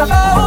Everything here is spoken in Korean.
아,